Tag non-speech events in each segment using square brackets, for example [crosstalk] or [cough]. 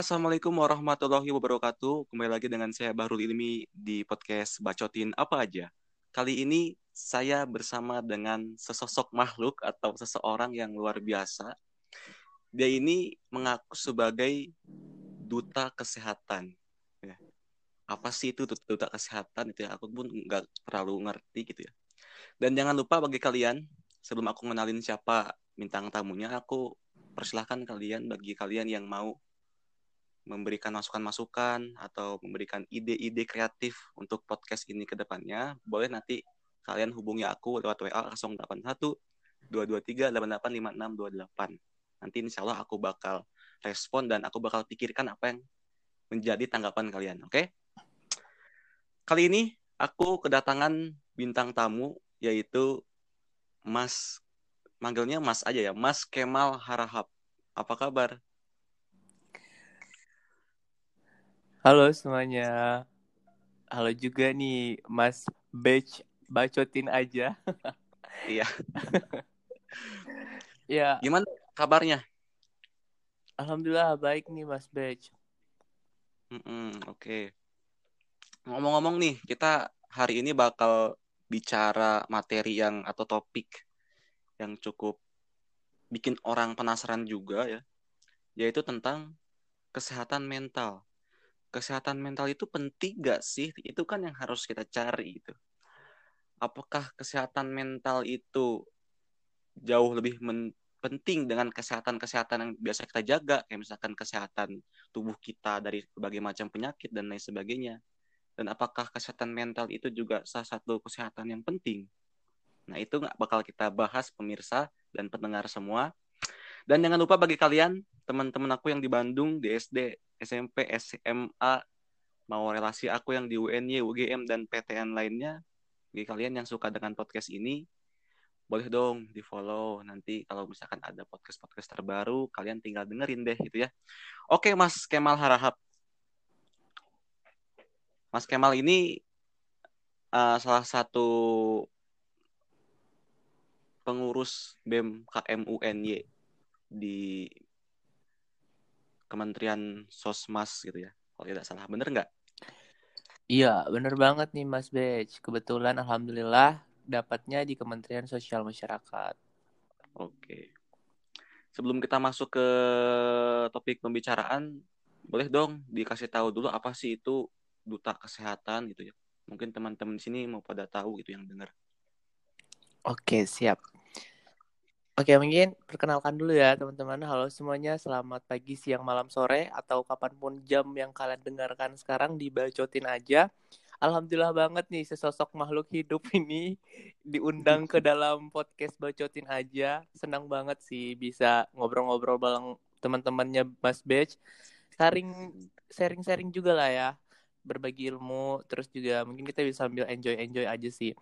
Assalamualaikum warahmatullahi wabarakatuh. Kembali lagi dengan saya Bahrul Ilmi di podcast Bacotin Apa Aja. Kali ini saya bersama dengan sesosok makhluk atau seseorang yang luar biasa. Dia ini mengaku sebagai duta kesehatan. Ya. Apa sih itu duta kesehatan itu ya? Aku pun nggak terlalu ngerti gitu ya. Dan jangan lupa bagi kalian, sebelum aku mengenalin siapa bintang tamunya, aku persilahkan kalian bagi kalian yang mau memberikan masukan-masukan atau memberikan ide-ide kreatif untuk podcast ini ke depannya, boleh nanti kalian hubungi aku lewat WA 081 223 885628. Nanti insya Allah aku bakal respon dan aku bakal pikirkan apa yang menjadi tanggapan kalian. Oke? Okay? Kali ini aku kedatangan bintang tamu yaitu Mas manggilnya Mas aja ya, Mas Kemal Harahap. Apa kabar? Halo semuanya. Halo juga nih Mas Batch bacotin aja. iya. [laughs] ya. Gimana kabarnya? Alhamdulillah baik nih Mas Batch. Mm -mm, Oke. Okay. Ngomong-ngomong nih, kita hari ini bakal bicara materi yang atau topik yang cukup bikin orang penasaran juga ya, yaitu tentang kesehatan mental. Kesehatan mental itu penting gak sih? Itu kan yang harus kita cari itu apakah kesehatan mental itu jauh lebih penting dengan kesehatan-kesehatan yang biasa kita jaga, kayak misalkan kesehatan tubuh kita dari berbagai macam penyakit dan lain sebagainya. Dan apakah kesehatan mental itu juga salah satu kesehatan yang penting? Nah, itu nggak bakal kita bahas pemirsa dan pendengar semua. Dan jangan lupa bagi kalian, teman-teman aku yang di Bandung, di SD, SMP, SMA, mau relasi aku yang di UNY, UGM, dan PTN lainnya, bagi kalian yang suka dengan podcast ini, boleh dong di follow nanti kalau misalkan ada podcast podcast terbaru kalian tinggal dengerin deh gitu ya. Oke mas Kemal Harahap. Mas Kemal ini uh, salah satu pengurus BEM KMUNY di Kementerian Sosmas gitu ya kalau tidak salah bener nggak Iya, bener banget nih Mas Bej. Kebetulan Alhamdulillah dapatnya di Kementerian Sosial Masyarakat. Oke. Sebelum kita masuk ke topik pembicaraan, boleh dong dikasih tahu dulu apa sih itu duta kesehatan gitu ya. Mungkin teman-teman di sini mau pada tahu gitu yang dengar. Oke, siap. Oke, mungkin perkenalkan dulu ya teman-teman. Halo semuanya, selamat pagi, siang, malam, sore, atau kapan pun jam yang kalian dengarkan sekarang dibacotin aja. Alhamdulillah banget nih sesosok makhluk hidup [laughs] ini diundang ke dalam podcast bacotin aja. Senang banget sih bisa ngobrol-ngobrol bareng teman-temannya Mas Batch. Sharing sharing-sharing juga lah ya. Berbagi ilmu, terus juga mungkin kita bisa sambil enjoy-enjoy aja sih.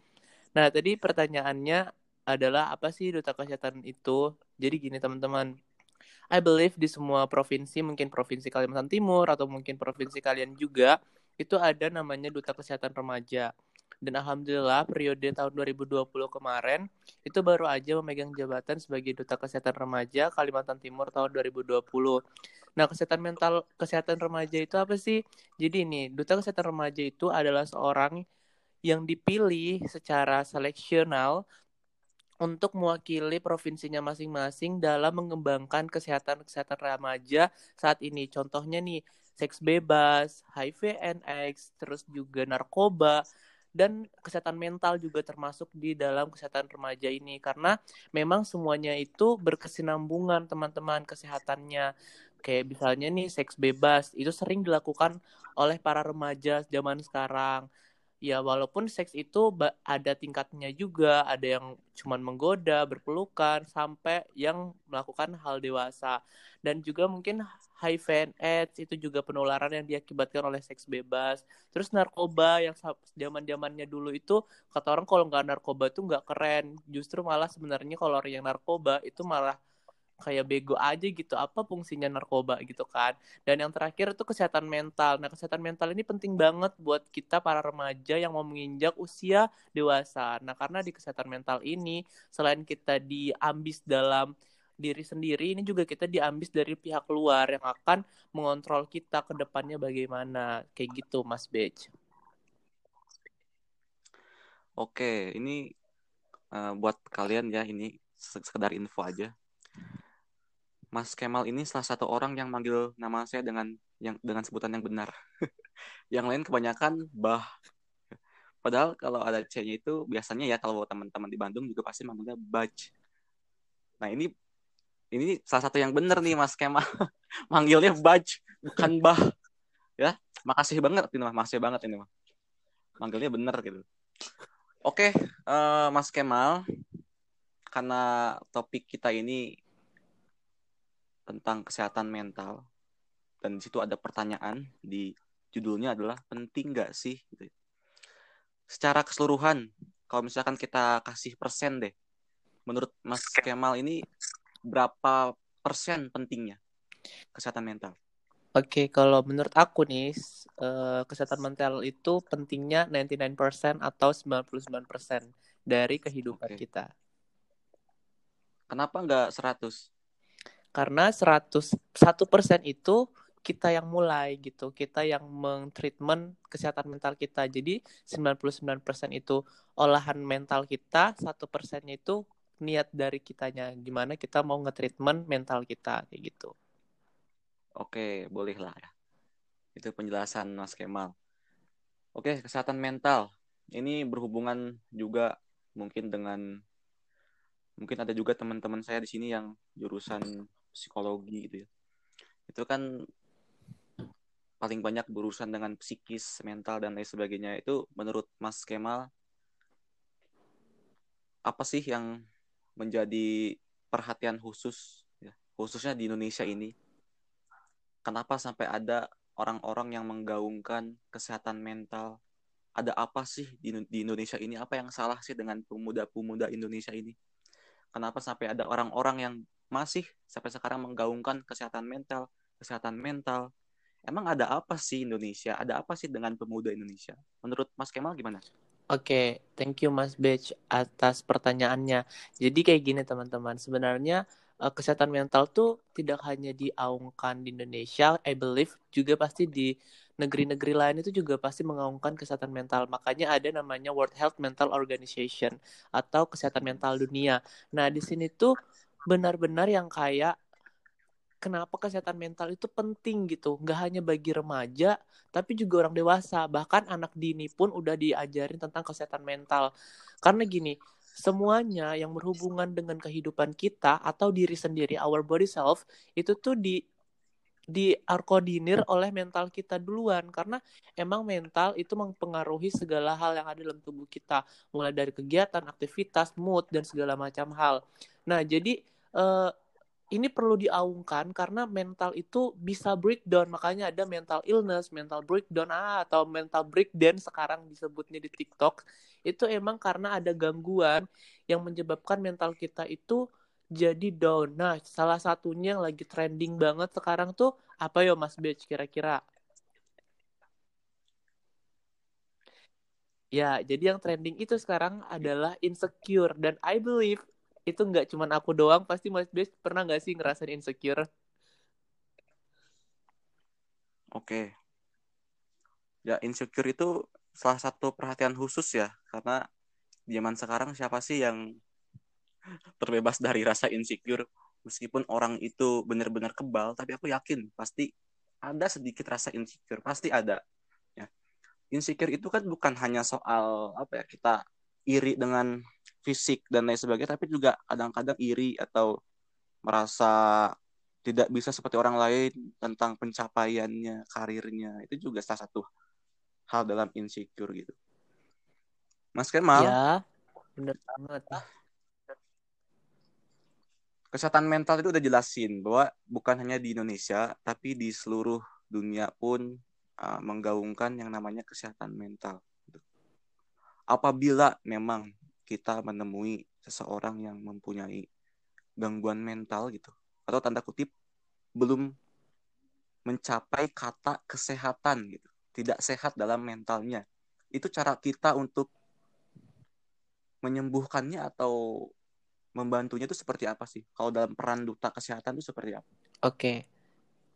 Nah, tadi pertanyaannya adalah apa sih duta kesehatan itu? Jadi gini teman-teman, I believe di semua provinsi, mungkin provinsi Kalimantan Timur atau mungkin provinsi kalian juga, itu ada namanya duta kesehatan remaja. Dan alhamdulillah periode tahun 2020 kemarin itu baru aja memegang jabatan sebagai duta kesehatan remaja Kalimantan Timur tahun 2020. Nah, kesehatan mental kesehatan remaja itu apa sih? Jadi ini, duta kesehatan remaja itu adalah seorang yang dipilih secara seleksional untuk mewakili provinsinya masing-masing dalam mengembangkan kesehatan-kesehatan remaja saat ini. Contohnya nih, seks bebas, HIV and AIDS, terus juga narkoba, dan kesehatan mental juga termasuk di dalam kesehatan remaja ini. Karena memang semuanya itu berkesinambungan teman-teman kesehatannya. Kayak misalnya nih seks bebas itu sering dilakukan oleh para remaja zaman sekarang ya walaupun seks itu ada tingkatnya juga ada yang cuman menggoda berpelukan sampai yang melakukan hal dewasa. Dan juga mungkin HIV and AIDS itu juga penularan yang diakibatkan oleh seks bebas. Terus narkoba yang zaman zamannya dulu itu kata orang kalau nggak narkoba itu nggak keren. Justru malah sebenarnya kalau orang yang narkoba itu malah kayak bego aja gitu apa fungsinya narkoba gitu kan dan yang terakhir itu kesehatan mental nah kesehatan mental ini penting banget buat kita para remaja yang mau menginjak usia dewasa nah karena di kesehatan mental ini selain kita diambis dalam diri sendiri ini juga kita diambis dari pihak luar yang akan mengontrol kita ke depannya bagaimana kayak gitu Mas Bej. Oke, ini uh, buat kalian ya ini sekedar info aja. Mas Kemal ini salah satu orang yang manggil nama saya dengan yang dengan sebutan yang benar. [laughs] yang lain kebanyakan bah. Padahal kalau ada C-nya itu biasanya ya kalau teman-teman di Bandung juga pasti manggilnya baj. Nah ini ini salah satu yang benar nih Mas Kemal. [laughs] Manggilnya baj bukan bah. Ya, makasih banget ini mah, makasih banget ini mah. Manggilnya benar gitu. Oke, uh, Mas Kemal, karena topik kita ini tentang kesehatan mental dan di situ ada pertanyaan di judulnya adalah penting nggak sih gitu. secara keseluruhan kalau misalkan kita kasih persen deh menurut Mas Kemal ini berapa persen pentingnya kesehatan mental Oke, kalau menurut aku nih, eh, kesehatan mental itu pentingnya 99% atau 99% dari kehidupan okay. kita. Kenapa nggak 100? Karena 100 satu persen itu kita yang mulai gitu kita yang mentreatment kesehatan mental kita. Jadi 99% itu olahan mental kita satu persennya itu niat dari kitanya gimana kita mau ngetreatment mental kita kayak gitu. Oke boleh lah ya. Itu penjelasan Mas Kemal. Oke kesehatan mental. Ini berhubungan juga mungkin dengan mungkin ada juga teman-teman saya di sini yang jurusan psikologi gitu ya. Itu kan paling banyak berurusan dengan psikis mental dan lain sebagainya. Itu menurut Mas Kemal apa sih yang menjadi perhatian khusus ya, khususnya di Indonesia ini? Kenapa sampai ada orang-orang yang menggaungkan kesehatan mental? Ada apa sih di, di Indonesia ini? Apa yang salah sih dengan pemuda-pemuda Indonesia ini? Kenapa sampai ada orang-orang yang masih sampai sekarang menggaungkan kesehatan mental, kesehatan mental. Emang ada apa sih Indonesia? Ada apa sih dengan pemuda Indonesia? Menurut Mas Kemal gimana? Oke, okay, thank you Mas Bech atas pertanyaannya. Jadi kayak gini teman-teman, sebenarnya uh, kesehatan mental tuh tidak hanya diaungkan di Indonesia, I believe juga pasti di negeri-negeri lain itu juga pasti mengaungkan kesehatan mental. Makanya ada namanya World Health Mental Organization atau kesehatan mental dunia. Nah, di sini tuh benar-benar yang kayak kenapa kesehatan mental itu penting gitu. Nggak hanya bagi remaja tapi juga orang dewasa. Bahkan anak dini pun udah diajarin tentang kesehatan mental. Karena gini semuanya yang berhubungan dengan kehidupan kita atau diri sendiri our body self itu tuh di diarkodinir oleh mental kita duluan karena emang mental itu mempengaruhi segala hal yang ada dalam tubuh kita mulai dari kegiatan, aktivitas, mood dan segala macam hal. Nah, jadi uh, ini perlu diaungkan karena mental itu bisa breakdown. Makanya ada mental illness, mental breakdown ah, atau mental breakdown sekarang disebutnya di TikTok. Itu emang karena ada gangguan yang menyebabkan mental kita itu jadi down. Nah, salah satunya yang lagi trending banget sekarang tuh apa ya Mas Beach kira-kira? Ya, jadi yang trending itu sekarang adalah insecure. Dan I believe itu nggak cuma aku doang. Pasti Mas Bes pernah nggak sih ngerasain insecure? Oke. Ya insecure itu salah satu perhatian khusus ya. Karena zaman sekarang siapa sih yang terbebas dari rasa insecure. Meskipun orang itu benar-benar kebal tapi aku yakin pasti ada sedikit rasa insecure pasti ada ya. Insecure itu kan bukan hanya soal apa ya kita iri dengan fisik dan lain sebagainya tapi juga kadang-kadang iri atau merasa tidak bisa seperti orang lain tentang pencapaiannya karirnya. Itu juga salah satu hal dalam insecure gitu. Mas Kemal? Ya benar banget kesehatan mental itu udah jelasin bahwa bukan hanya di Indonesia tapi di seluruh dunia pun uh, menggaungkan yang namanya kesehatan mental. Apabila memang kita menemui seseorang yang mempunyai gangguan mental gitu atau tanda kutip belum mencapai kata kesehatan gitu tidak sehat dalam mentalnya itu cara kita untuk menyembuhkannya atau membantunya itu seperti apa sih? Kalau dalam peran duta kesehatan itu seperti apa? Oke.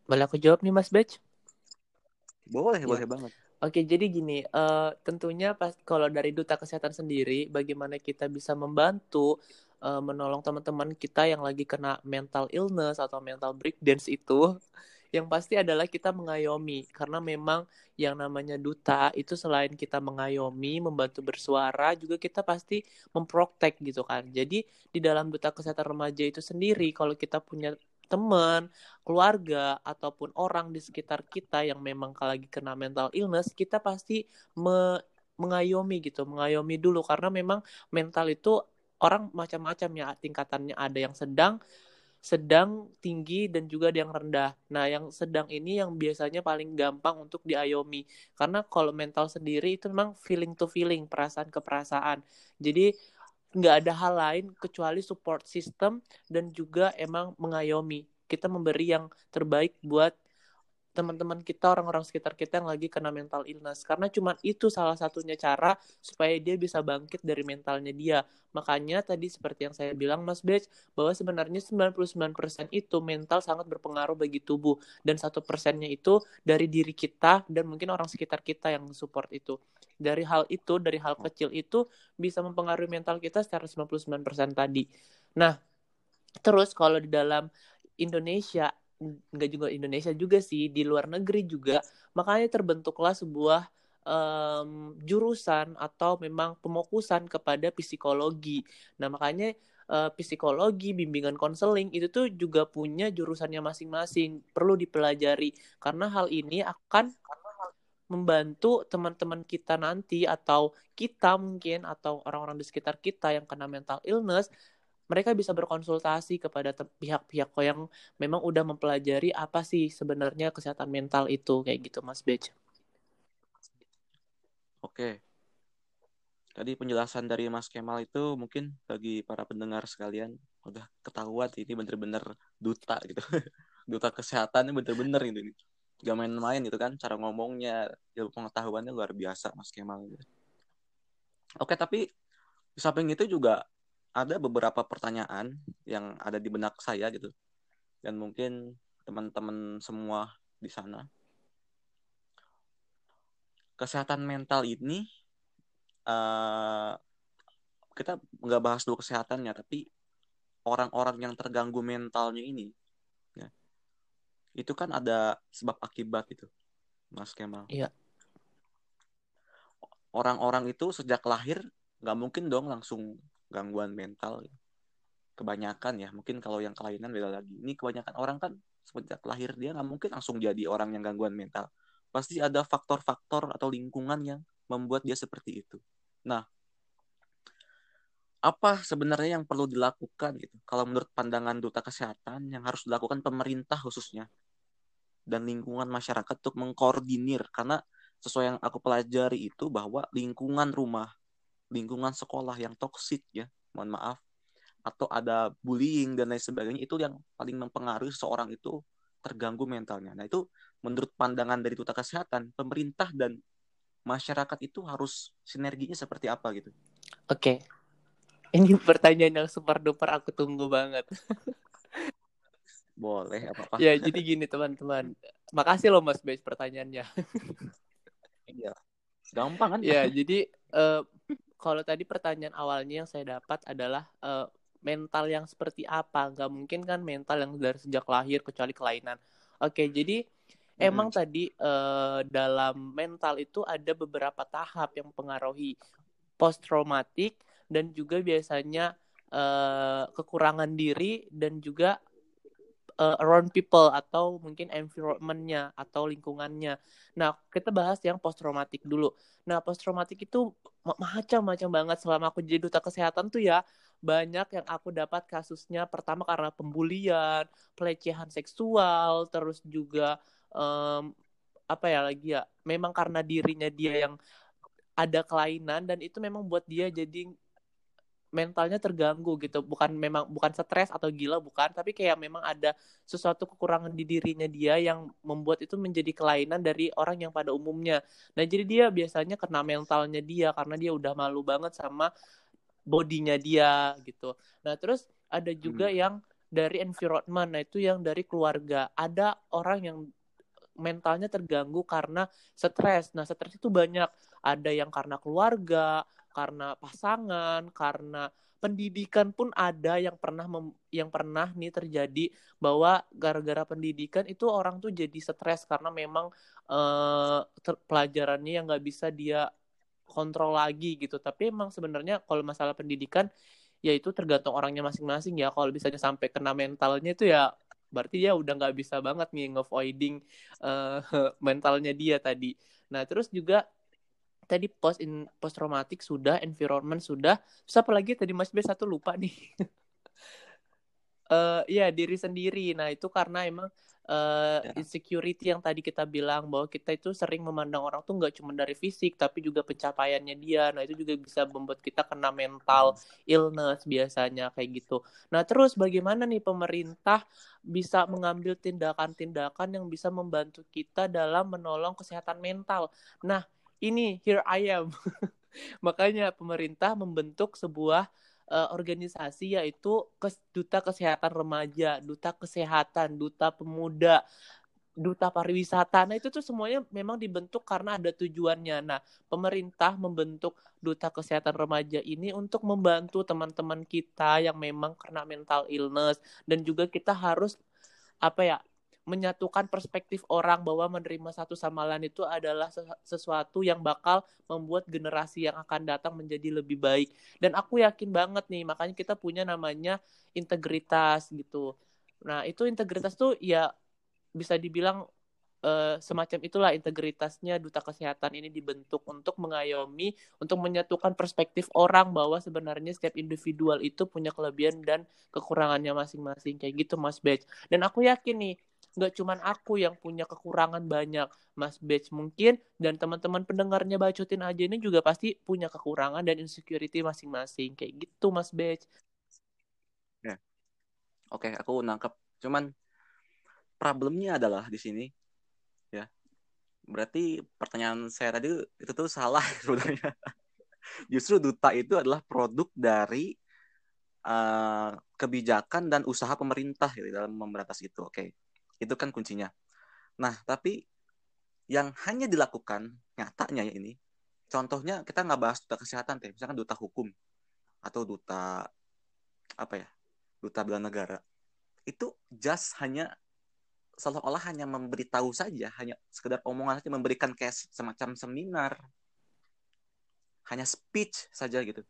Boleh aku jawab nih Mas Bej? Boleh, Ya. boleh banget. Oke, jadi gini, eh, tentunya pas kalau dari duta kesehatan sendiri, bagaimana kita bisa membantu eh, menolong teman-teman kita yang lagi kena mental illness atau mental breakdance itu, yang pasti adalah kita mengayomi, karena memang yang namanya duta itu selain kita mengayomi, membantu bersuara, juga kita pasti memprotek gitu kan. Jadi di dalam duta kesehatan remaja itu sendiri, kalau kita punya teman, keluarga ataupun orang di sekitar kita yang memang lagi kena mental illness, kita pasti me mengayomi gitu, mengayomi dulu karena memang mental itu orang macam-macam ya tingkatannya ada yang sedang sedang tinggi dan juga ada yang rendah. Nah, yang sedang ini yang biasanya paling gampang untuk diayomi. Karena kalau mental sendiri itu memang feeling to feeling, perasaan ke perasaan. Jadi nggak ada hal lain kecuali support system dan juga emang mengayomi. Kita memberi yang terbaik buat teman-teman kita, orang-orang sekitar kita yang lagi kena mental illness. Karena cuma itu salah satunya cara supaya dia bisa bangkit dari mentalnya dia. Makanya tadi seperti yang saya bilang Mas Bej, bahwa sebenarnya 99% itu mental sangat berpengaruh bagi tubuh. Dan satu persennya itu dari diri kita dan mungkin orang sekitar kita yang support itu. Dari hal itu, dari hal kecil itu bisa mempengaruhi mental kita secara 99% tadi. Nah, terus kalau di dalam Indonesia nggak juga Indonesia juga sih di luar negeri juga. Makanya terbentuklah sebuah um, jurusan atau memang pemokusan kepada psikologi. Nah makanya uh, psikologi bimbingan konseling itu tuh juga punya jurusannya masing-masing perlu dipelajari. Karena hal ini akan membantu teman-teman kita nanti atau kita mungkin atau orang-orang di sekitar kita yang kena mental illness mereka bisa berkonsultasi kepada pihak-pihak yang memang udah mempelajari apa sih sebenarnya kesehatan mental itu kayak gitu Mas Bej. Oke. Tadi penjelasan dari Mas Kemal itu mungkin bagi para pendengar sekalian udah ketahuan ini bener-bener duta gitu. [laughs] duta kesehatan ini bener-bener ini. Gak main-main gitu kan cara ngomongnya, ilmu pengetahuannya luar biasa Mas Kemal. Gitu. Oke, tapi di samping itu juga ada beberapa pertanyaan yang ada di benak saya gitu. Dan mungkin teman-teman semua di sana. Kesehatan mental ini uh, kita nggak bahas dulu kesehatannya tapi orang-orang yang terganggu mentalnya ini ya, itu kan ada sebab akibat itu Mas Kemal. Iya. Orang-orang itu sejak lahir nggak mungkin dong langsung gangguan mental kebanyakan ya. Mungkin kalau yang kelainan beda lagi. Ini kebanyakan orang kan sejak lahir dia nggak mungkin langsung jadi orang yang gangguan mental. Pasti ada faktor-faktor atau lingkungan yang membuat dia seperti itu. Nah apa sebenarnya yang perlu dilakukan gitu? Kalau menurut pandangan duta kesehatan yang harus dilakukan pemerintah khususnya dan lingkungan masyarakat untuk mengkoordinir. Karena sesuai yang aku pelajari itu bahwa lingkungan rumah lingkungan sekolah yang toksik ya, mohon maaf, atau ada bullying dan lain sebagainya itu yang paling mempengaruhi seorang itu terganggu mentalnya. Nah itu menurut pandangan dari duta kesehatan, pemerintah dan masyarakat itu harus sinerginya seperti apa gitu? Oke, ini [laughs] pertanyaan yang super duper aku tunggu banget. Boleh apa apa. Ya jadi gini teman-teman, makasih loh Mas Bes pertanyaannya. Iya, gampang kan? Ya jadi uh, kalau tadi pertanyaan awalnya yang saya dapat adalah uh, mental yang seperti apa? Gak mungkin kan mental yang dari sejak lahir kecuali kelainan. Oke, jadi hmm. emang tadi uh, dalam mental itu ada beberapa tahap yang mempengaruhi post traumatik dan juga biasanya uh, kekurangan diri dan juga uh, around people atau mungkin environmentnya atau lingkungannya. Nah, kita bahas yang post traumatik dulu. Nah, post traumatik itu macam-macam banget selama aku jadi duta kesehatan tuh ya banyak yang aku dapat kasusnya pertama karena pembulian, pelecehan seksual, terus juga um, apa ya lagi ya, memang karena dirinya dia yang ada kelainan dan itu memang buat dia jadi mentalnya terganggu gitu bukan memang bukan stres atau gila bukan tapi kayak memang ada sesuatu kekurangan di dirinya dia yang membuat itu menjadi kelainan dari orang yang pada umumnya nah jadi dia biasanya kena mentalnya dia karena dia udah malu banget sama bodinya dia gitu. Nah, terus ada juga hmm. yang dari environment, nah itu yang dari keluarga. Ada orang yang mentalnya terganggu karena stres. Nah, stres itu banyak. Ada yang karena keluarga, karena pasangan, karena pendidikan pun ada yang pernah mem yang pernah nih terjadi bahwa gara-gara pendidikan itu orang tuh jadi stres karena memang uh, pelajarannya yang nggak bisa dia kontrol lagi gitu. Tapi emang sebenarnya kalau masalah pendidikan ya itu tergantung orangnya masing-masing ya. Kalau misalnya sampai kena mentalnya itu ya berarti ya udah nggak bisa banget nih ngevoiding uh, [laughs] mentalnya dia tadi. Nah terus juga tadi post in post traumatik sudah environment sudah. Terus apa lagi? Tadi Mas B satu lupa nih. Uh, [laughs] ya diri sendiri. Nah itu karena emang uh, ya. insecurity yang tadi kita bilang bahwa kita itu sering memandang orang tuh nggak cuma dari fisik tapi juga pencapaiannya dia. Nah itu juga bisa membuat kita kena mental illness biasanya kayak gitu. Nah terus bagaimana nih pemerintah bisa mengambil tindakan-tindakan yang bisa membantu kita dalam menolong kesehatan mental? Nah ini here I am. [laughs] Makanya pemerintah membentuk sebuah uh, organisasi yaitu duta kesehatan remaja, duta kesehatan, duta pemuda, duta pariwisata. Nah, itu tuh semuanya memang dibentuk karena ada tujuannya. Nah, pemerintah membentuk duta kesehatan remaja ini untuk membantu teman-teman kita yang memang kena mental illness dan juga kita harus apa ya menyatukan perspektif orang bahwa menerima satu sama lain itu adalah sesuatu yang bakal membuat generasi yang akan datang menjadi lebih baik. Dan aku yakin banget nih, makanya kita punya namanya integritas gitu. Nah, itu integritas tuh ya bisa dibilang uh, semacam itulah integritasnya duta kesehatan ini dibentuk untuk mengayomi, untuk menyatukan perspektif orang bahwa sebenarnya setiap individual itu punya kelebihan dan kekurangannya masing-masing kayak gitu Mas Batch. Dan aku yakin nih nggak cuman aku yang punya kekurangan banyak Mas Batch mungkin dan teman-teman pendengarnya bacotin aja ini juga pasti punya kekurangan dan insecurity masing-masing. Kayak gitu Mas Batch. Ya. Oke aku nangkep. Cuman problemnya adalah di sini ya. Berarti pertanyaan saya tadi itu tuh salah [laughs] sebenarnya. Justru duta itu adalah produk dari uh, kebijakan dan usaha pemerintah gitu, dalam memberantas itu. Oke. okay itu kan kuncinya. Nah, tapi yang hanya dilakukan nyatanya ya ini, contohnya kita nggak bahas duta kesehatan teh, misalkan duta hukum atau duta apa ya, duta bela negara, itu just hanya seolah-olah hanya memberitahu saja, hanya sekedar omongan saja, memberikan kayak semacam seminar, hanya speech saja gitu.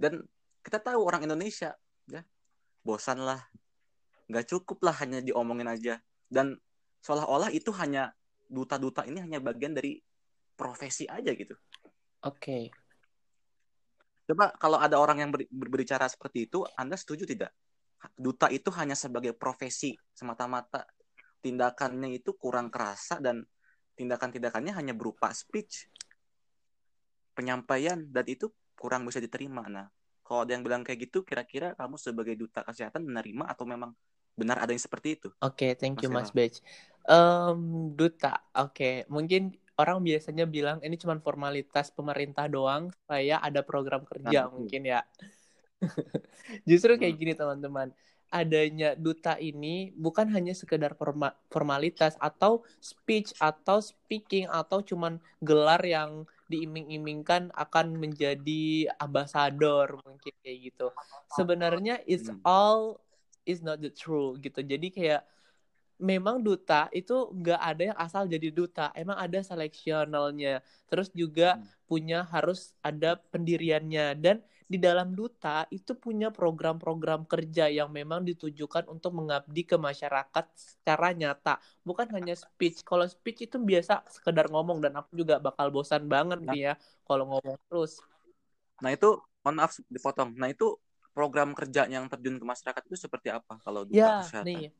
Dan kita tahu orang Indonesia, ya, bosan lah nggak cukup lah hanya diomongin aja dan seolah-olah itu hanya duta-duta ini hanya bagian dari profesi aja gitu. Oke. Okay. Coba kalau ada orang yang ber, berbicara seperti itu, Anda setuju tidak? Duta itu hanya sebagai profesi semata-mata tindakannya itu kurang kerasa dan tindakan-tindakannya hanya berupa speech, penyampaian dan itu kurang bisa diterima. Nah, kalau ada yang bilang kayak gitu, kira-kira kamu sebagai duta kesehatan menerima atau memang benar ada yang seperti itu. Oke, okay, thank you Mas, Mas Um, duta, oke, okay. mungkin orang biasanya bilang ini cuma formalitas pemerintah doang supaya ada program kerja nah, mungkin ya. [laughs] Justru kayak hmm. gini teman-teman. Adanya duta ini bukan hanya sekedar forma formalitas atau speech atau speaking atau cuman gelar yang diiming-imingkan akan menjadi ambasador mungkin kayak gitu. Sebenarnya it's hmm. all is not the true gitu. Jadi kayak memang duta itu nggak ada yang asal jadi duta. Emang ada seleksionalnya terus juga hmm. punya harus ada pendiriannya. Dan di dalam duta itu punya program-program kerja yang memang ditujukan untuk mengabdi ke masyarakat secara nyata. Bukan hanya speech. Kalau speech itu biasa sekedar ngomong dan aku juga bakal bosan banget nah. nih ya kalau ngomong terus. Nah itu mohon maaf dipotong. Nah itu program kerja yang terjun ke masyarakat itu seperti apa kalau duta ya, kesehatan? Nih.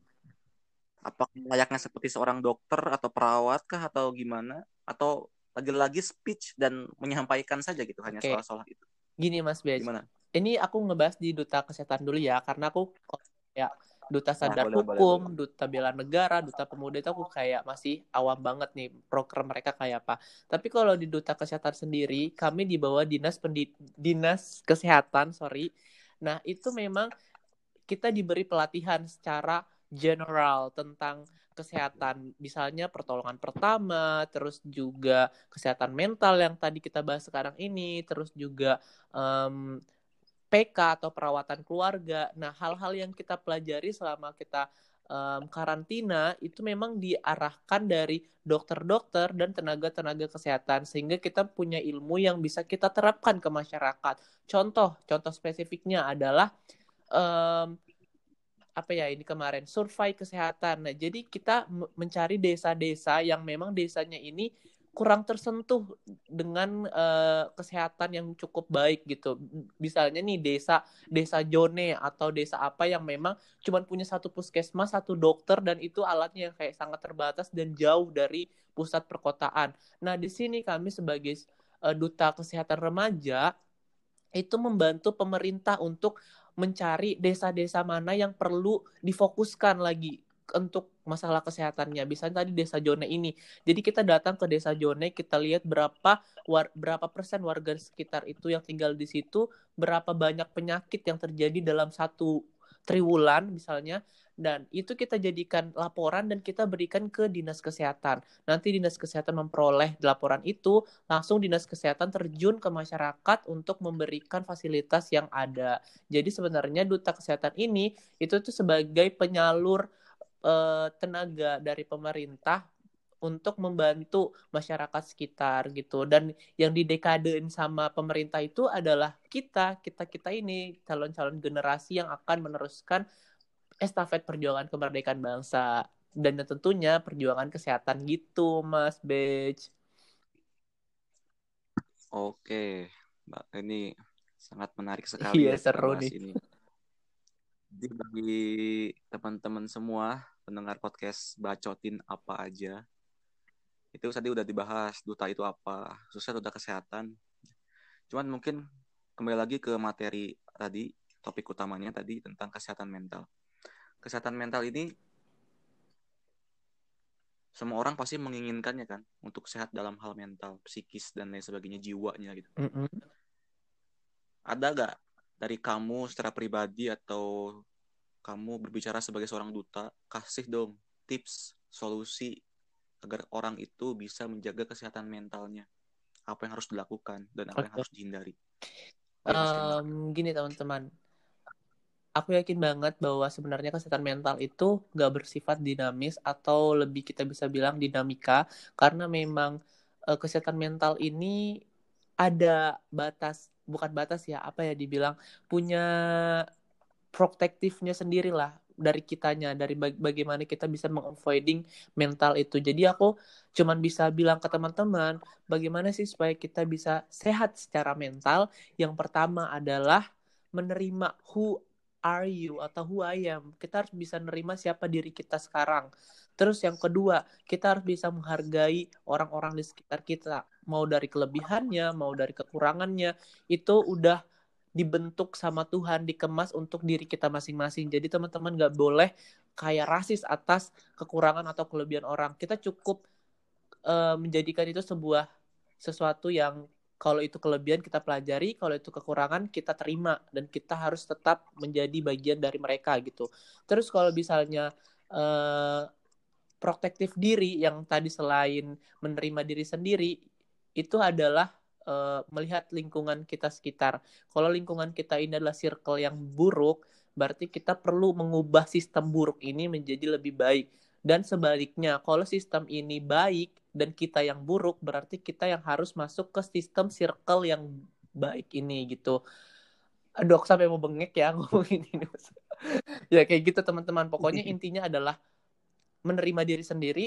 Apakah layaknya seperti seorang dokter atau perawat kah atau gimana? Atau lagi-lagi speech dan menyampaikan saja gitu hanya soal-soal itu? Gini Mas Bej. Gimana? Ini aku ngebahas di duta kesehatan dulu ya karena aku ya duta sadar boleh, boleh, hukum, boleh. duta bela negara, duta pemuda itu aku kayak masih awam banget nih program mereka kayak apa. Tapi kalau di duta kesehatan sendiri, kami di bawah dinas pendi dinas kesehatan, sorry. Nah itu memang kita diberi pelatihan secara general tentang kesehatan, misalnya pertolongan pertama, terus juga kesehatan mental yang tadi kita bahas sekarang ini, terus juga um, PK atau perawatan keluarga. Nah, hal-hal yang kita pelajari selama kita um, karantina itu memang diarahkan dari dokter-dokter dan tenaga-tenaga kesehatan sehingga kita punya ilmu yang bisa kita terapkan ke masyarakat. Contoh, contoh spesifiknya adalah um, apa ya ini kemarin survei kesehatan. Nah, jadi kita mencari desa-desa yang memang desanya ini kurang tersentuh dengan uh, kesehatan yang cukup baik gitu. Misalnya nih desa desa Jone atau desa apa yang memang cuma punya satu puskesmas, satu dokter dan itu alatnya yang kayak sangat terbatas dan jauh dari pusat perkotaan. Nah, di sini kami sebagai uh, duta kesehatan remaja itu membantu pemerintah untuk mencari desa-desa mana yang perlu difokuskan lagi untuk masalah kesehatannya. Misalnya tadi desa Jone ini. Jadi kita datang ke desa Jone, kita lihat berapa war, berapa persen warga sekitar itu yang tinggal di situ, berapa banyak penyakit yang terjadi dalam satu triwulan misalnya dan itu kita jadikan laporan dan kita berikan ke dinas kesehatan. Nanti dinas kesehatan memperoleh laporan itu, langsung dinas kesehatan terjun ke masyarakat untuk memberikan fasilitas yang ada. Jadi sebenarnya duta kesehatan ini itu tuh sebagai penyalur uh, tenaga dari pemerintah untuk membantu masyarakat sekitar gitu dan yang didekadein sama pemerintah itu adalah kita kita kita ini calon-calon generasi yang akan meneruskan estafet perjuangan kemerdekaan bangsa dan tentunya perjuangan kesehatan gitu Mas Bej. Oke, Mbak ini sangat menarik sekali iya, ya seru nih. ini. Jadi bagi teman-teman semua pendengar podcast bacotin apa aja itu tadi udah dibahas duta itu apa susah duta kesehatan cuman mungkin kembali lagi ke materi tadi topik utamanya tadi tentang kesehatan mental kesehatan mental ini semua orang pasti menginginkannya kan untuk sehat dalam hal mental, psikis dan lain sebagainya jiwanya gitu. Mm -hmm. Ada gak dari kamu secara pribadi atau kamu berbicara sebagai seorang duta, kasih dong tips, solusi agar orang itu bisa menjaga kesehatan mentalnya. Apa yang harus dilakukan dan apa yang harus dihindari. Um, gini teman-teman, aku yakin banget bahwa sebenarnya kesehatan mental itu gak bersifat dinamis atau lebih kita bisa bilang dinamika karena memang uh, kesehatan mental ini ada batas bukan batas ya apa ya dibilang punya protektifnya sendiri lah dari kitanya dari baga bagaimana kita bisa mengavoiding mental itu jadi aku cuman bisa bilang ke teman-teman bagaimana sih supaya kita bisa sehat secara mental yang pertama adalah menerima who are you atau who I am. Kita harus bisa nerima siapa diri kita sekarang. Terus yang kedua, kita harus bisa menghargai orang-orang di sekitar kita. Mau dari kelebihannya, mau dari kekurangannya. Itu udah dibentuk sama Tuhan, dikemas untuk diri kita masing-masing. Jadi teman-teman gak boleh kayak rasis atas kekurangan atau kelebihan orang. Kita cukup uh, menjadikan itu sebuah sesuatu yang kalau itu kelebihan kita pelajari, kalau itu kekurangan kita terima dan kita harus tetap menjadi bagian dari mereka gitu. Terus kalau misalnya uh, protektif diri yang tadi selain menerima diri sendiri itu adalah uh, melihat lingkungan kita sekitar. Kalau lingkungan kita ini adalah circle yang buruk, berarti kita perlu mengubah sistem buruk ini menjadi lebih baik. Dan sebaliknya, kalau sistem ini baik, dan kita yang buruk berarti kita yang harus masuk ke sistem circle yang baik ini gitu dok sampai mau bengek ya [laughs] ngomongin ini ya kayak gitu teman-teman pokoknya [laughs] intinya adalah menerima diri sendiri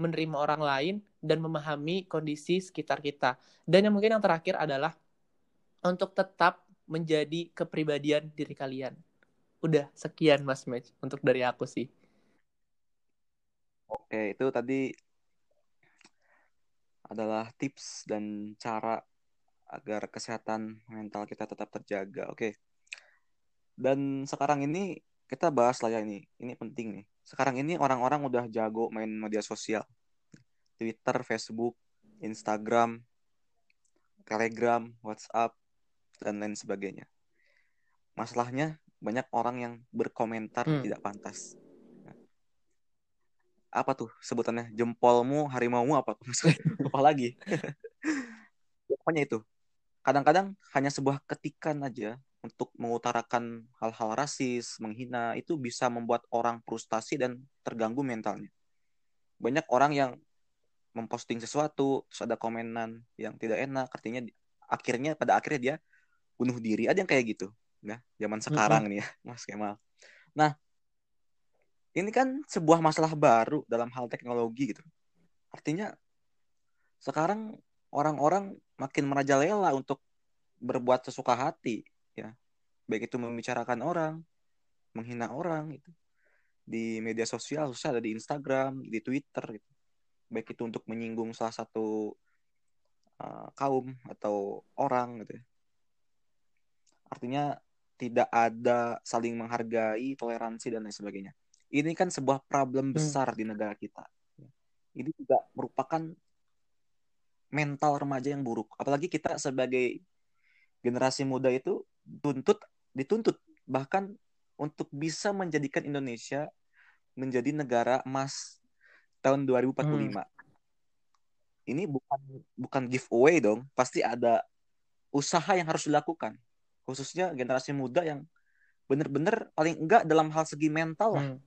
menerima orang lain dan memahami kondisi sekitar kita dan yang mungkin yang terakhir adalah untuk tetap menjadi kepribadian diri kalian udah sekian mas Match untuk dari aku sih Oke, itu tadi adalah tips dan cara agar kesehatan mental kita tetap terjaga. Oke. Dan sekarang ini kita bahas lah ya ini. Ini penting nih. Sekarang ini orang-orang udah jago main media sosial. Twitter, Facebook, Instagram, Telegram, WhatsApp, dan lain sebagainya. Masalahnya banyak orang yang berkomentar hmm. tidak pantas. Apa tuh sebutannya? Jempolmu, harimaumu apa? [laughs] apa lagi? [laughs] Pokoknya itu. Kadang-kadang hanya sebuah ketikan aja untuk mengutarakan hal-hal rasis, menghina, itu bisa membuat orang frustasi dan terganggu mentalnya. Banyak orang yang memposting sesuatu, terus ada komenan yang tidak enak, artinya akhirnya pada akhirnya dia bunuh diri. Ada yang kayak gitu, ya, zaman sekarang mm -hmm. nih ya, [laughs] Mas Kemal. Nah, ini kan sebuah masalah baru dalam hal teknologi gitu. Artinya sekarang orang-orang makin merajalela untuk berbuat sesuka hati ya baik itu membicarakan orang menghina orang itu di media sosial khususnya ada di Instagram di Twitter gitu baik itu untuk menyinggung salah satu uh, kaum atau orang gitu ya. artinya tidak ada saling menghargai toleransi dan lain sebagainya ini kan sebuah problem hmm. besar hmm. di negara kita ini juga merupakan mental remaja yang buruk apalagi kita sebagai generasi muda itu tuntut dituntut bahkan untuk bisa menjadikan Indonesia menjadi negara emas tahun 2045. Hmm. Ini bukan bukan giveaway dong, pasti ada usaha yang harus dilakukan. Khususnya generasi muda yang benar-benar paling enggak dalam hal segi mental lah. Hmm.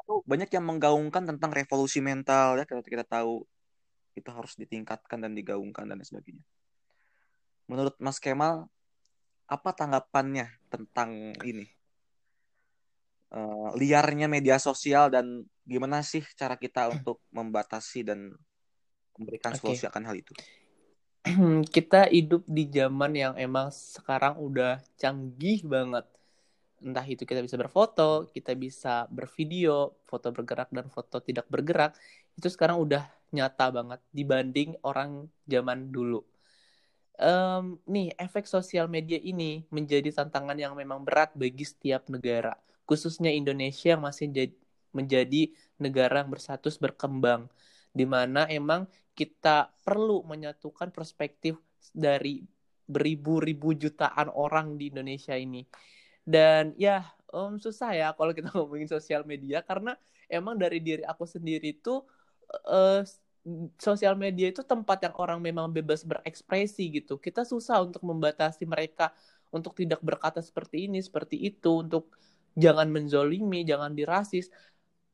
Atau banyak yang menggaungkan tentang revolusi mental ya kalau kita tahu itu harus ditingkatkan dan digaungkan dan sebagainya. Menurut Mas Kemal, apa tanggapannya tentang ini? Uh, liarnya media sosial dan gimana sih cara kita [clears throat] untuk membatasi dan memberikan solusi okay. akan hal itu? [clears throat] Kita hidup di zaman yang emang sekarang udah canggih banget. Entah itu kita bisa berfoto kita bisa bervideo foto bergerak dan foto tidak bergerak itu sekarang udah nyata banget dibanding orang zaman dulu um, nih efek sosial media ini menjadi tantangan yang memang berat bagi setiap negara, khususnya Indonesia yang masih menjadi negara yang bersatus berkembang, di mana emang kita perlu menyatukan perspektif dari beribu-ribu jutaan orang di Indonesia ini. Dan ya um, susah ya kalau kita [laughs] ngomongin sosial media karena emang dari diri aku sendiri tuh uh, sosial media itu tempat yang orang memang bebas berekspresi gitu. Kita susah untuk membatasi mereka untuk tidak berkata seperti ini, seperti itu, untuk jangan menzolimi, jangan dirasis.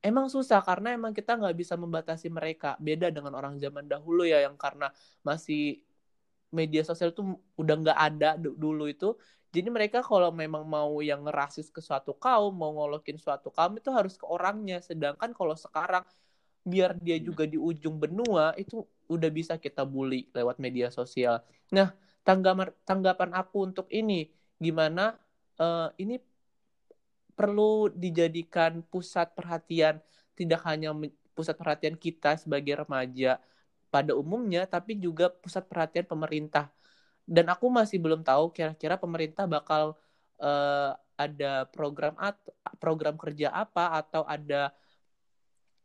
Emang susah karena emang kita nggak bisa membatasi mereka. Beda dengan orang zaman dahulu ya yang karena masih media sosial itu udah nggak ada dulu itu. Jadi mereka kalau memang mau yang ngerasis ke suatu kaum, mau ngolokin suatu kaum itu harus ke orangnya. Sedangkan kalau sekarang biar dia juga di ujung benua itu udah bisa kita bully lewat media sosial. Nah, tanggapan tanggapan aku untuk ini gimana uh, ini perlu dijadikan pusat perhatian tidak hanya pusat perhatian kita sebagai remaja pada umumnya tapi juga pusat perhatian pemerintah. Dan aku masih belum tahu kira-kira pemerintah bakal uh, ada program at program kerja apa atau ada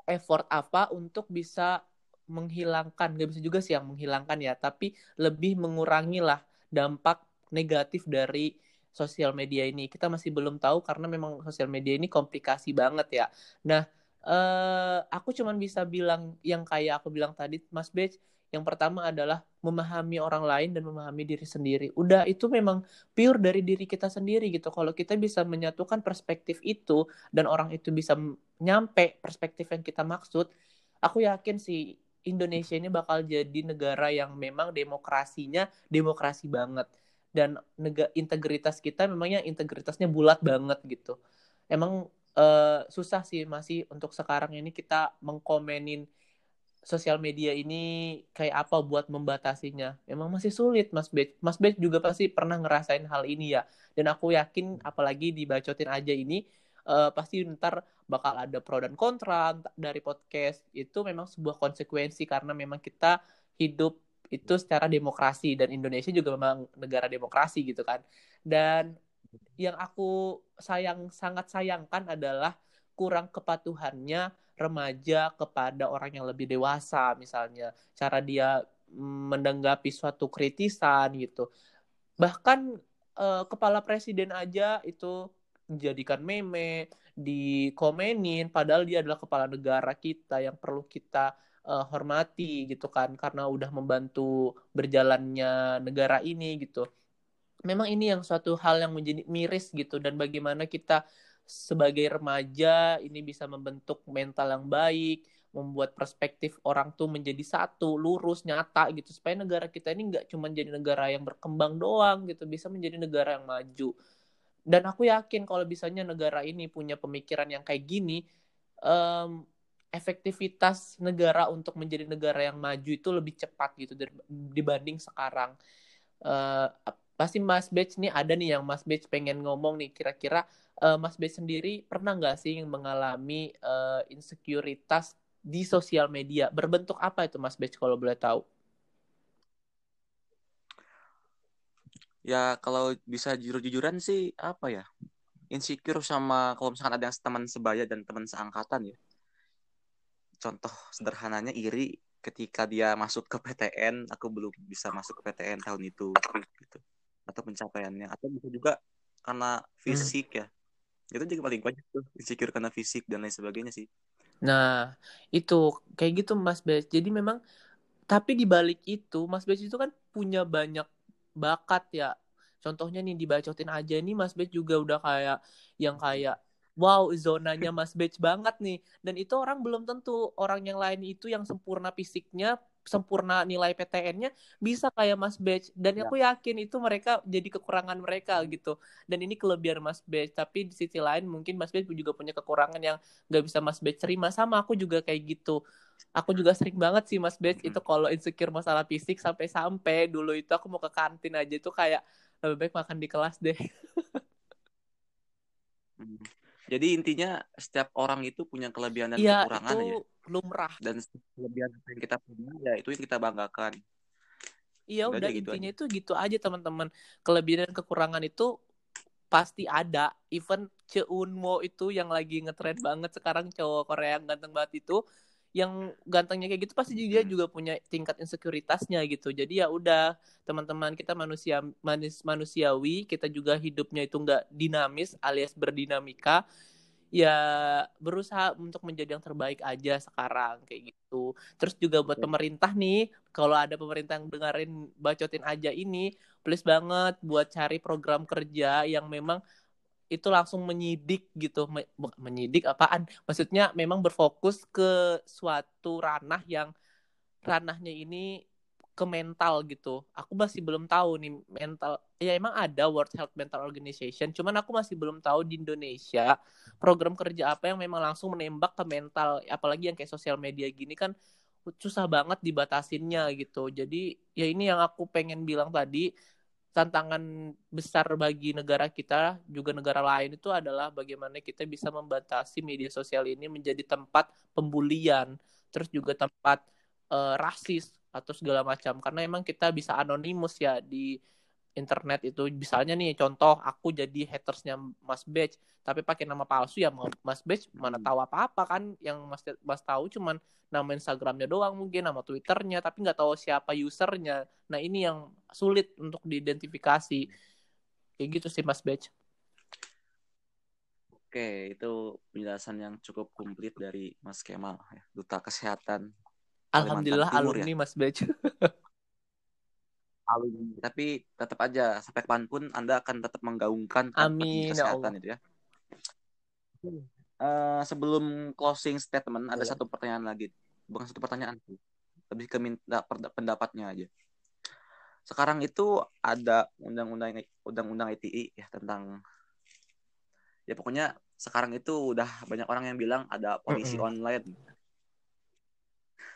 effort apa untuk bisa menghilangkan? Gak bisa juga sih yang menghilangkan ya tapi lebih mengurangi lah dampak negatif dari sosial media ini. Kita masih belum tahu karena memang sosial media ini komplikasi banget ya. Nah eh, aku cuman bisa bilang yang kayak aku bilang tadi Mas Bej yang pertama adalah memahami orang lain dan memahami diri sendiri. Udah itu memang pure dari diri kita sendiri gitu. Kalau kita bisa menyatukan perspektif itu dan orang itu bisa nyampe perspektif yang kita maksud, aku yakin sih Indonesia ini bakal jadi negara yang memang demokrasinya demokrasi banget dan integritas kita memangnya integritasnya bulat banget gitu. Emang uh, susah sih masih untuk sekarang ini kita mengkomenin sosial media ini kayak apa buat membatasinya? Emang masih sulit, Mas Bet. Mas Bet juga pasti pernah ngerasain hal ini ya. Dan aku yakin apalagi dibacotin aja ini uh, pasti ntar bakal ada pro dan kontra dari podcast. Itu memang sebuah konsekuensi karena memang kita hidup itu secara demokrasi dan Indonesia juga memang negara demokrasi gitu kan. Dan yang aku sayang sangat sayangkan adalah kurang kepatuhannya remaja kepada orang yang lebih dewasa misalnya. Cara dia menanggapi suatu kritisan gitu. Bahkan uh, kepala presiden aja itu dijadikan meme dikomenin padahal dia adalah kepala negara kita yang perlu kita uh, hormati gitu kan karena udah membantu berjalannya negara ini gitu. Memang ini yang suatu hal yang menjadi miris gitu dan bagaimana kita sebagai remaja ini bisa membentuk mental yang baik, membuat perspektif orang tuh menjadi satu, lurus, nyata gitu supaya negara kita ini nggak cuma jadi negara yang berkembang doang gitu, bisa menjadi negara yang maju. Dan aku yakin kalau bisanya negara ini punya pemikiran yang kayak gini, um, efektivitas negara untuk menjadi negara yang maju itu lebih cepat gitu dibanding sekarang. Uh, pasti Mas Batch nih ada nih yang Mas Batch pengen ngomong nih kira-kira uh, Mas B sendiri pernah nggak sih mengalami uh, insekuritas di sosial media? Berbentuk apa itu Mas B kalau boleh tahu? Ya kalau bisa jujur-jujuran sih apa ya? Insecure sama kalau misalkan ada yang teman sebaya dan teman seangkatan ya. Contoh sederhananya iri ketika dia masuk ke PTN, aku belum bisa masuk ke PTN tahun itu gitu. Atau pencapaiannya atau bisa juga karena hmm. fisik hmm. ya itu juga paling banyak tuh insecure karena fisik dan lain sebagainya sih nah itu kayak gitu Mas Bes jadi memang tapi di balik itu Mas Bes itu kan punya banyak bakat ya contohnya nih dibacotin aja nih Mas Bes juga udah kayak yang kayak wow zonanya Mas Bes banget nih dan itu orang belum tentu orang yang lain itu yang sempurna fisiknya sempurna nilai PTN-nya bisa kayak Mas Batch. Dan ya. aku yakin itu mereka jadi kekurangan mereka gitu. Dan ini kelebihan Mas Batch. Tapi di sisi lain mungkin Mas Batch juga punya kekurangan yang nggak bisa Mas Batch terima. Sama aku juga kayak gitu. Aku juga sering banget sih Mas Batch itu kalau insecure masalah fisik sampai-sampai. Dulu itu aku mau ke kantin aja itu kayak lebih baik makan di kelas deh. Hmm. Jadi intinya setiap orang itu punya kelebihan dan ya, kekurangan itu... ya. lumrah. Dan kelebihan yang kita punya ya itu yang kita banggakan. Iya udah, udah gitu intinya aja. itu gitu aja teman-teman. Kelebihan dan kekurangan itu pasti ada. Even Cheunmo itu yang lagi ngetrend banget sekarang cowok Korea yang ganteng banget itu yang gantengnya kayak gitu pasti dia juga punya tingkat insekuritasnya gitu jadi ya udah teman-teman kita manusia manis manusiawi kita juga hidupnya itu nggak dinamis alias berdinamika ya berusaha untuk menjadi yang terbaik aja sekarang kayak gitu. Terus juga buat okay. pemerintah nih, kalau ada pemerintah yang dengerin bacotin aja ini, please banget buat cari program kerja yang memang itu langsung menyidik gitu, menyidik apaan? Maksudnya memang berfokus ke suatu ranah yang ranahnya ini ke mental gitu. Aku masih belum tahu nih mental. Ya emang ada World Health Mental Organization, cuman aku masih belum tahu di Indonesia program kerja apa yang memang langsung menembak ke mental. Apalagi yang kayak sosial media gini kan susah banget dibatasinnya gitu. Jadi ya ini yang aku pengen bilang tadi tantangan besar bagi negara kita juga negara lain itu adalah bagaimana kita bisa membatasi media sosial ini menjadi tempat pembulian, terus juga tempat uh, rasis atau segala macam. Karena emang kita bisa anonimus ya di internet itu misalnya nih contoh aku jadi hatersnya Mas Batch tapi pakai nama palsu ya Mas Batch mana hmm. tahu apa-apa kan yang Mas Mas tahu cuman nama Instagramnya doang mungkin nama Twitternya tapi nggak tahu siapa usernya nah ini yang sulit untuk diidentifikasi kayak gitu sih Mas Batch Oke, itu penjelasan yang cukup komplit dari Mas Kemal, ya, duta kesehatan Alhamdulillah Timur, alumni ya. Mas Bej. [laughs] Tapi tetap aja sampai kapan pun Anda akan tetap menggaungkan Amin, ya kesehatan ya itu ya. Uh, sebelum closing statement ada satu pertanyaan lagi. Bukan satu pertanyaan sih. Lebih ke minta pendapatnya aja. Sekarang itu ada undang-undang undang-undang ITI ya tentang ya pokoknya sekarang itu udah banyak orang yang bilang ada polisi mm -hmm. online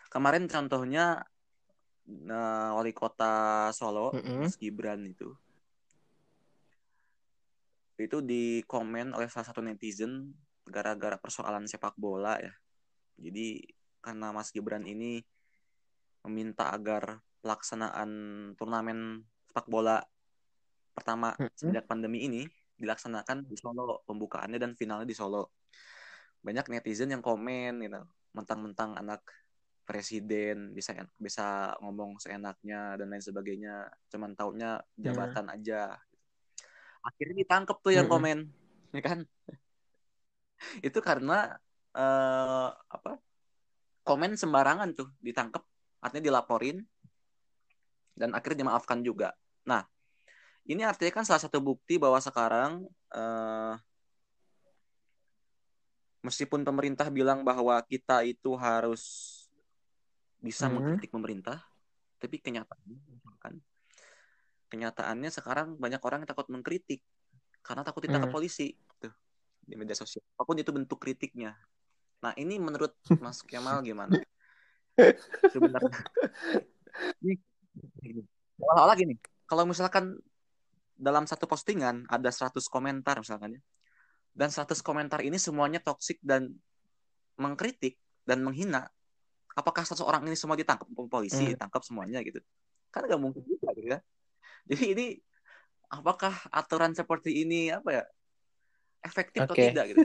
kemarin contohnya nah, wali kota Solo mm -hmm. Mas Gibran itu itu di komen oleh salah satu netizen gara-gara persoalan sepak bola ya jadi karena Mas Gibran ini meminta agar pelaksanaan turnamen sepak bola pertama mm -hmm. sejak pandemi ini dilaksanakan di Solo pembukaannya dan finalnya di Solo banyak netizen yang komen gitu mentang-mentang anak presiden bisa bisa ngomong seenaknya dan lain sebagainya cuman taunya jabatan hmm. aja akhirnya ditangkap tuh yang hmm. komen ya kan [laughs] itu karena uh, apa komen sembarangan tuh ditangkap artinya dilaporin dan akhirnya dimaafkan juga nah ini artinya kan salah satu bukti bahwa sekarang uh, meskipun pemerintah bilang bahwa kita itu harus bisa hmm. mengkritik pemerintah, tapi kenyataannya kan kenyataannya sekarang banyak orang yang takut mengkritik karena takut ditangkap hmm. polisi tuh di media sosial. Apa pun itu bentuk kritiknya. Nah, ini menurut Mas Kemal gimana? Sebenarnya. Olah-olah gini, kalau misalkan dalam satu postingan ada 100 komentar misalkan ya. Dan 100 komentar ini semuanya toksik dan mengkritik dan menghina. Apakah seseorang ini semua ditangkap polisi, hmm. ditangkap semuanya gitu? Kan nggak mungkin juga gitu ya. Jadi ini apakah aturan seperti ini apa ya efektif okay. atau tidak gitu?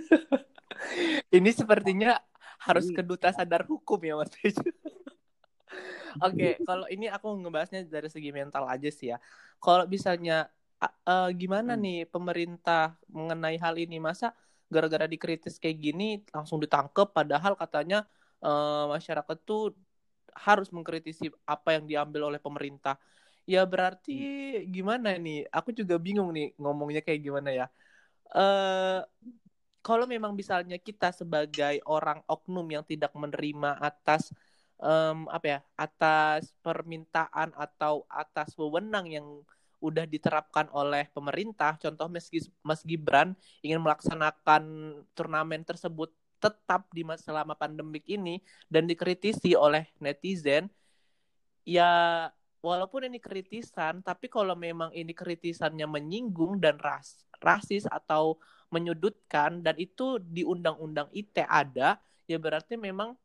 [laughs] ini sepertinya harus ke duta sadar hukum ya Mas [laughs] Oke, okay, kalau ini aku ngebahasnya dari segi mental aja sih ya. Kalau misalnya uh, gimana hmm. nih pemerintah mengenai hal ini masa gara-gara dikritis kayak gini langsung ditangkap padahal katanya uh, masyarakat tuh harus mengkritisi apa yang diambil oleh pemerintah ya berarti hmm. gimana nih aku juga bingung nih ngomongnya kayak gimana ya uh, kalau memang misalnya kita sebagai orang oknum yang tidak menerima atas um, apa ya atas permintaan atau atas wewenang yang udah diterapkan oleh pemerintah. Contoh Mas, Mas Gibran ingin melaksanakan turnamen tersebut tetap di selama pandemik ini dan dikritisi oleh netizen, ya walaupun ini kritisan, tapi kalau memang ini kritisannya menyinggung dan ras rasis atau menyudutkan dan itu di undang-undang ITE ada, ya berarti memang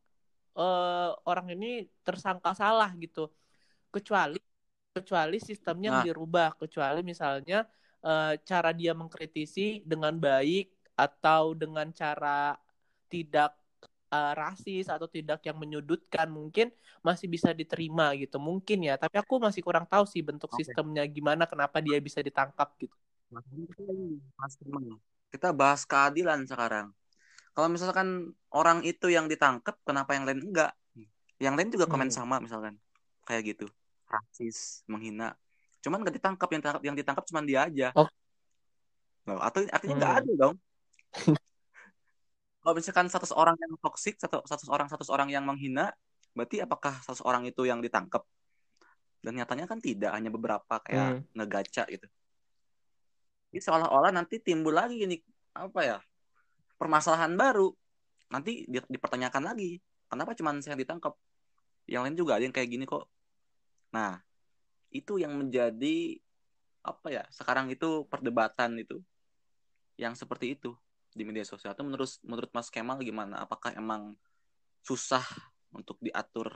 uh, orang ini tersangka salah gitu. Kecuali kecuali sistemnya nah. dirubah kecuali misalnya uh, cara dia mengkritisi dengan baik atau dengan cara tidak uh, rasis atau tidak yang menyudutkan mungkin masih bisa diterima gitu mungkin ya tapi aku masih kurang tahu sih bentuk okay. sistemnya gimana kenapa dia bisa ditangkap gitu kita bahas keadilan sekarang kalau misalkan orang itu yang ditangkap kenapa yang lain enggak yang lain juga komen hmm. sama misalkan kayak gitu rasis, menghina. Cuman gak ditangkap yang ditangkap yang ditangkap cuma dia aja. Oh. Loh, atau artinya nggak hmm. ada dong. [laughs] Kalau misalkan satu orang yang toksik, satu satu orang satu orang yang menghina, berarti apakah satu orang itu yang ditangkap? Dan nyatanya kan tidak, hanya beberapa kayak hmm. ngegaca gitu. Ini seolah-olah nanti timbul lagi ini apa ya? Permasalahan baru. Nanti dipertanyakan lagi. Kenapa cuma saya yang ditangkap? Yang lain juga ada yang kayak gini kok. Nah, itu yang menjadi apa ya? Sekarang itu perdebatan itu yang seperti itu di media sosial. Itu menurut menurut Mas Kemal gimana? Apakah emang susah untuk diatur?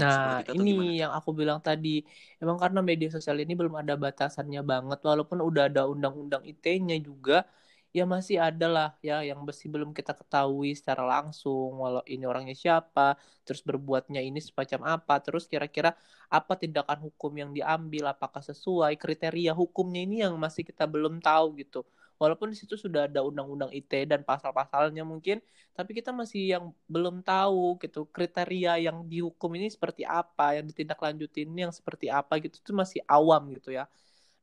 Nah, ini yang aku bilang tadi. Emang karena media sosial ini belum ada batasannya banget walaupun udah ada undang-undang ITE-nya juga ya masih ada lah ya yang masih belum kita ketahui secara langsung walau ini orangnya siapa terus berbuatnya ini semacam apa terus kira-kira apa tindakan hukum yang diambil apakah sesuai kriteria hukumnya ini yang masih kita belum tahu gitu walaupun di situ sudah ada undang-undang ITE dan pasal-pasalnya mungkin tapi kita masih yang belum tahu gitu kriteria yang dihukum ini seperti apa yang ditindaklanjuti ini yang seperti apa gitu itu masih awam gitu ya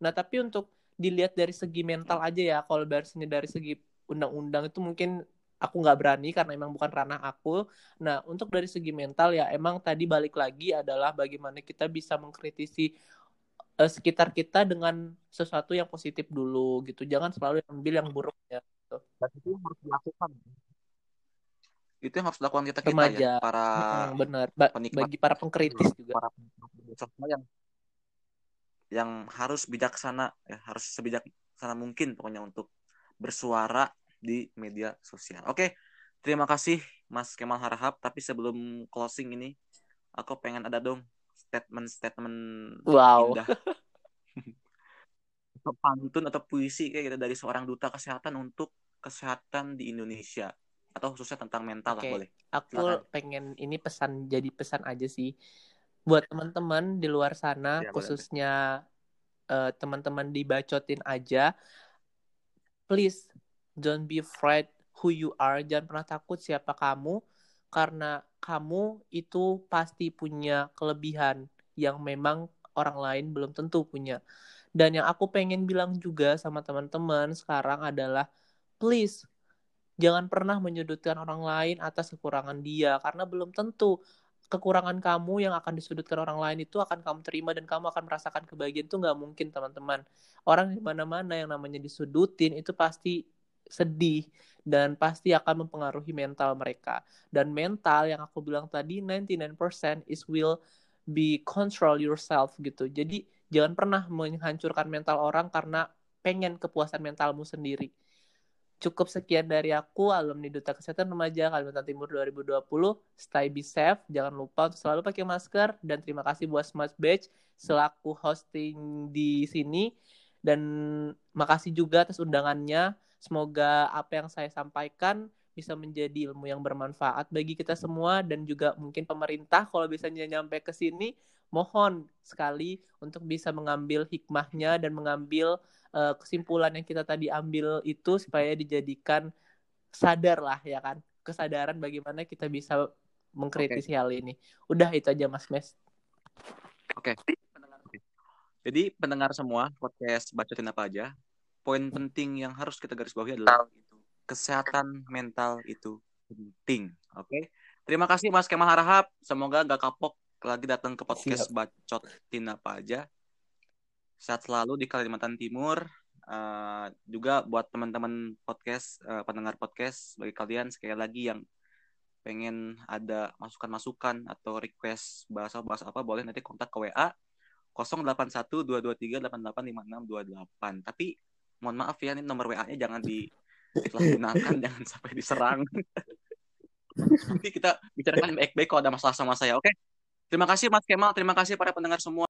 nah tapi untuk dilihat dari segi mental aja ya kalau dari sini dari segi undang-undang itu mungkin aku nggak berani karena emang bukan ranah aku. Nah, untuk dari segi mental ya emang tadi balik lagi adalah bagaimana kita bisa mengkritisi uh, sekitar kita dengan sesuatu yang positif dulu gitu. Jangan selalu ambil yang buruk ya. Gitu. Dan itu yang harus dilakukan. Itu yang harus dilakukan kita kita ya, para hmm, benar. Ba penikmat, bagi para pengkritis juga. Para pengkritis yang yang harus bijaksana ya harus sebijaksana mungkin pokoknya untuk bersuara di media sosial. Oke, terima kasih Mas Kemal Harahap. Tapi sebelum closing ini, aku pengen ada dong statement-statement wow. indah [laughs] atau pantun atau puisi kayak gitu dari seorang duta kesehatan untuk kesehatan di Indonesia atau khususnya tentang mental Oke, lah boleh. aku Silakan. pengen ini pesan jadi pesan aja sih buat teman-teman di luar sana, Ya, khususnya eh, teman-teman dibacotin aja. Please don't be afraid who you are. Jangan pernah takut siapa kamu karena kamu itu pasti punya kelebihan yang memang orang lain belum tentu punya. Dan yang aku pengen bilang juga sama teman-teman sekarang adalah please jangan pernah menyudutkan orang lain atas kekurangan dia karena belum tentu kekurangan kamu yang akan disudutkan orang lain itu akan kamu terima dan kamu akan merasakan kebahagiaan itu nggak mungkin teman-teman orang di mana-mana yang namanya disudutin itu pasti sedih dan pasti akan mempengaruhi mental mereka dan mental yang aku bilang tadi 99% is will be control yourself gitu jadi jangan pernah menghancurkan mental orang karena pengen kepuasan mentalmu sendiri Cukup sekian dari aku, alumni Duta Kesehatan Remaja Kalimantan Timur 2020. Stay be safe, jangan lupa untuk selalu pakai masker. Dan terima kasih buat Smart Batch selaku hosting di sini. Dan makasih juga atas undangannya. Semoga apa yang saya sampaikan bisa menjadi ilmu yang bermanfaat bagi kita semua dan juga mungkin pemerintah kalau bisa nyampe ke sini mohon sekali untuk bisa mengambil hikmahnya dan mengambil uh, kesimpulan yang kita tadi ambil itu supaya dijadikan sadar lah ya kan kesadaran bagaimana kita bisa mengkritisi okay. hal ini. Udah itu aja Mas Mes. Oke. Okay. Jadi pendengar semua podcast bacotin apa aja, poin penting yang harus kita garis bawahi adalah kesehatan mental itu penting. Oke. Okay? Terima kasih Mas Kemal Harahap. Semoga gak kapok lagi datang ke podcast Siap. bacotin apa aja. Sehat selalu di Kalimantan Timur. Uh, juga buat teman-teman podcast, uh, pendengar podcast, bagi kalian sekali lagi yang pengen ada masukan-masukan atau request bahasa-bahasa apa, boleh nanti kontak ke WA 081223885628. Tapi mohon maaf ya, ini nomor WA-nya jangan di gunakan [laughs] jangan sampai diserang. Nanti kita bicarakan baik-baik kalau ada masalah sama saya oke? Terima kasih Mas Kemal. Terima kasih para pendengar semua